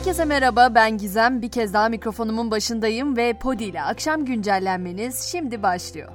Herkese merhaba ben Gizem. Bir kez daha mikrofonumun başındayım ve Podi ile akşam güncellenmeniz şimdi başlıyor.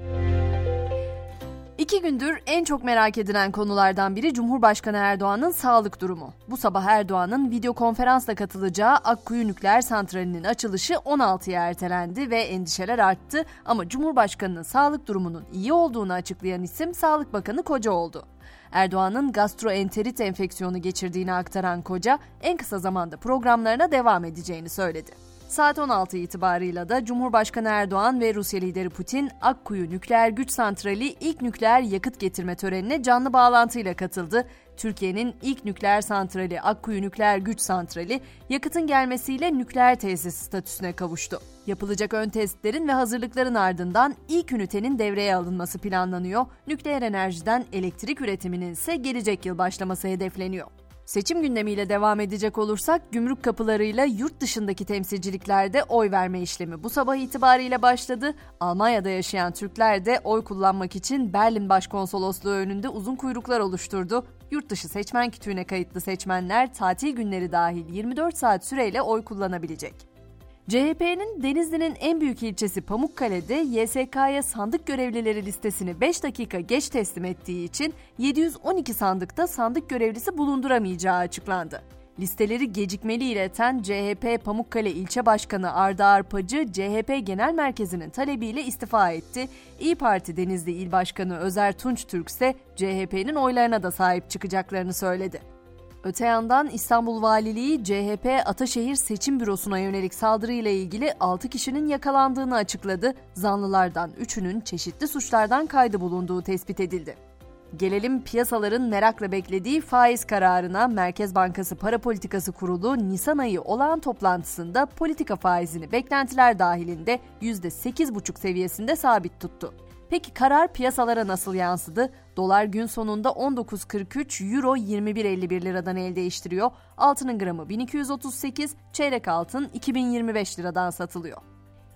İki gündür en çok merak edilen konulardan biri Cumhurbaşkanı Erdoğan'ın sağlık durumu. Bu sabah Erdoğan'ın video konferansla katılacağı Akkuyu Nükleer Santrali'nin açılışı 16'ya ertelendi ve endişeler arttı ama Cumhurbaşkanı'nın sağlık durumunun iyi olduğunu açıklayan isim Sağlık Bakanı Koca oldu. Erdoğan'ın gastroenterit enfeksiyonu geçirdiğini aktaran Koca en kısa zamanda programlarına devam edeceğini söyledi. Saat 16 itibarıyla da Cumhurbaşkanı Erdoğan ve Rusya lideri Putin Akkuyu Nükleer Güç Santrali ilk nükleer yakıt getirme törenine canlı bağlantıyla katıldı. Türkiye'nin ilk nükleer santrali Akkuyu Nükleer Güç Santrali yakıtın gelmesiyle nükleer tesis statüsüne kavuştu. Yapılacak ön testlerin ve hazırlıkların ardından ilk ünitenin devreye alınması planlanıyor. Nükleer enerjiden elektrik üretiminin ise gelecek yıl başlaması hedefleniyor. Seçim gündemiyle devam edecek olursak gümrük kapılarıyla yurt dışındaki temsilciliklerde oy verme işlemi bu sabah itibariyle başladı. Almanya'da yaşayan Türkler de oy kullanmak için Berlin Başkonsolosluğu önünde uzun kuyruklar oluşturdu. Yurt dışı seçmen kütüğüne kayıtlı seçmenler tatil günleri dahil 24 saat süreyle oy kullanabilecek. CHP'nin Denizli'nin en büyük ilçesi Pamukkale'de YSK'ya sandık görevlileri listesini 5 dakika geç teslim ettiği için 712 sandıkta sandık görevlisi bulunduramayacağı açıklandı. Listeleri gecikmeli ileten CHP Pamukkale İlçe Başkanı Arda Arpacı, CHP Genel Merkezi'nin talebiyle istifa etti. İyi Parti Denizli İl Başkanı Özer Tunç Türk ise CHP'nin oylarına da sahip çıkacaklarını söyledi. Öte yandan İstanbul Valiliği CHP Ataşehir Seçim Bürosu'na yönelik saldırıyla ilgili 6 kişinin yakalandığını açıkladı. Zanlılardan 3'ünün çeşitli suçlardan kaydı bulunduğu tespit edildi. Gelelim piyasaların merakla beklediği faiz kararına Merkez Bankası Para Politikası Kurulu Nisan ayı olağan toplantısında politika faizini beklentiler dahilinde %8,5 seviyesinde sabit tuttu. Peki karar piyasalara nasıl yansıdı? Dolar gün sonunda 19.43, Euro 21.51 liradan el değiştiriyor. Altının gramı 1238, çeyrek altın 2025 liradan satılıyor.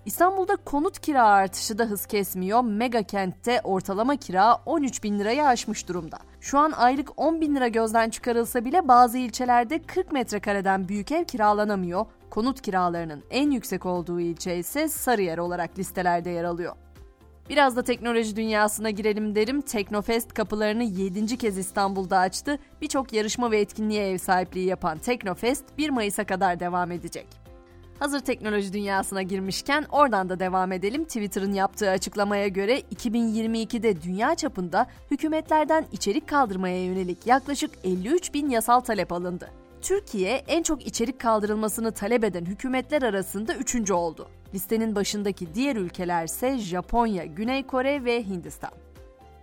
İstanbul'da konut kira artışı da hız kesmiyor. Mega kentte ortalama kira 13 bin lirayı aşmış durumda. Şu an aylık 10 bin lira gözden çıkarılsa bile bazı ilçelerde 40 metrekareden büyük ev kiralanamıyor. Konut kiralarının en yüksek olduğu ilçe ise Sarıyer olarak listelerde yer alıyor. Biraz da teknoloji dünyasına girelim derim. Teknofest kapılarını 7. kez İstanbul'da açtı. Birçok yarışma ve etkinliğe ev sahipliği yapan Teknofest 1 Mayıs'a kadar devam edecek. Hazır teknoloji dünyasına girmişken oradan da devam edelim. Twitter'ın yaptığı açıklamaya göre 2022'de dünya çapında hükümetlerden içerik kaldırmaya yönelik yaklaşık 53 bin yasal talep alındı. Türkiye en çok içerik kaldırılmasını talep eden hükümetler arasında üçüncü oldu. Listenin başındaki diğer ülkeler ise Japonya, Güney Kore ve Hindistan.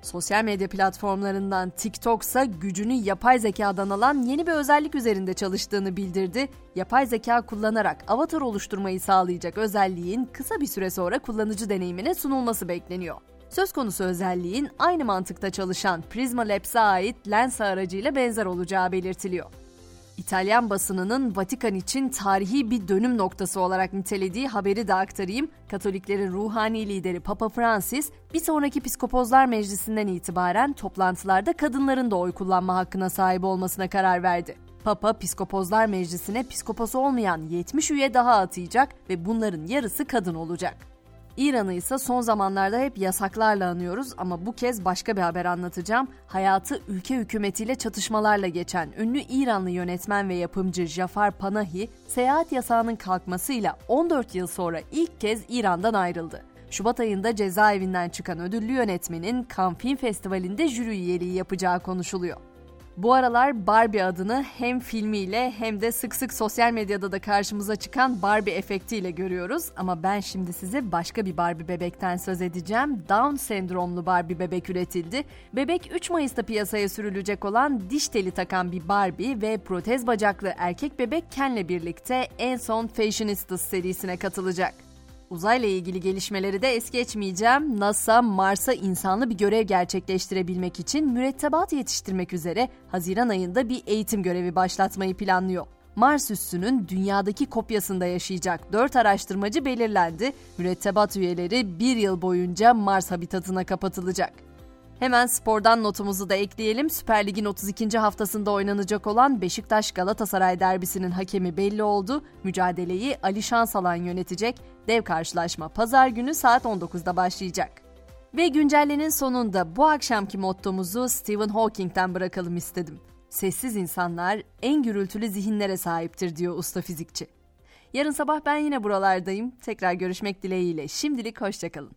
Sosyal medya platformlarından TikTok ise gücünü yapay zekadan alan yeni bir özellik üzerinde çalıştığını bildirdi. Yapay zeka kullanarak avatar oluşturmayı sağlayacak özelliğin kısa bir süre sonra kullanıcı deneyimine sunulması bekleniyor. Söz konusu özelliğin aynı mantıkta çalışan Prisma Labs'e ait Lens aracıyla benzer olacağı belirtiliyor. İtalyan basınının Vatikan için tarihi bir dönüm noktası olarak nitelediği haberi de aktarayım. Katoliklerin ruhani lideri Papa Francis, bir sonraki Piskopozlar Meclisi'nden itibaren toplantılarda kadınların da oy kullanma hakkına sahip olmasına karar verdi. Papa, Piskopozlar Meclisi'ne piskopos olmayan 70 üye daha atayacak ve bunların yarısı kadın olacak. İran'ı ise son zamanlarda hep yasaklarla anıyoruz ama bu kez başka bir haber anlatacağım. Hayatı ülke hükümetiyle çatışmalarla geçen ünlü İranlı yönetmen ve yapımcı Jafar Panahi, seyahat yasağının kalkmasıyla 14 yıl sonra ilk kez İran'dan ayrıldı. Şubat ayında cezaevinden çıkan ödüllü yönetmenin Cannes Film Festivali'nde jüri üyeliği yapacağı konuşuluyor. Bu aralar Barbie adını hem filmiyle hem de sık sık sosyal medyada da karşımıza çıkan Barbie efektiyle görüyoruz. Ama ben şimdi size başka bir Barbie bebekten söz edeceğim. Down sendromlu Barbie bebek üretildi. Bebek 3 Mayıs'ta piyasaya sürülecek olan diş teli takan bir Barbie ve protez bacaklı erkek bebek Ken'le birlikte en son Fashionistas serisine katılacak. Uzayla ilgili gelişmeleri de es geçmeyeceğim. NASA Mars'a insanlı bir görev gerçekleştirebilmek için mürettebat yetiştirmek üzere Haziran ayında bir eğitim görevi başlatmayı planlıyor. Mars üssünün dünyadaki kopyasında yaşayacak 4 araştırmacı belirlendi. Mürettebat üyeleri bir yıl boyunca Mars habitatına kapatılacak. Hemen spordan notumuzu da ekleyelim. Süper Lig'in 32. haftasında oynanacak olan Beşiktaş Galatasaray derbisinin hakemi belli oldu. Mücadeleyi Ali Şansalan yönetecek. Dev karşılaşma pazar günü saat 19'da başlayacak. Ve güncellenin sonunda bu akşamki mottomuzu Stephen Hawking'den bırakalım istedim. Sessiz insanlar en gürültülü zihinlere sahiptir diyor usta fizikçi. Yarın sabah ben yine buralardayım. Tekrar görüşmek dileğiyle. Şimdilik hoşçakalın.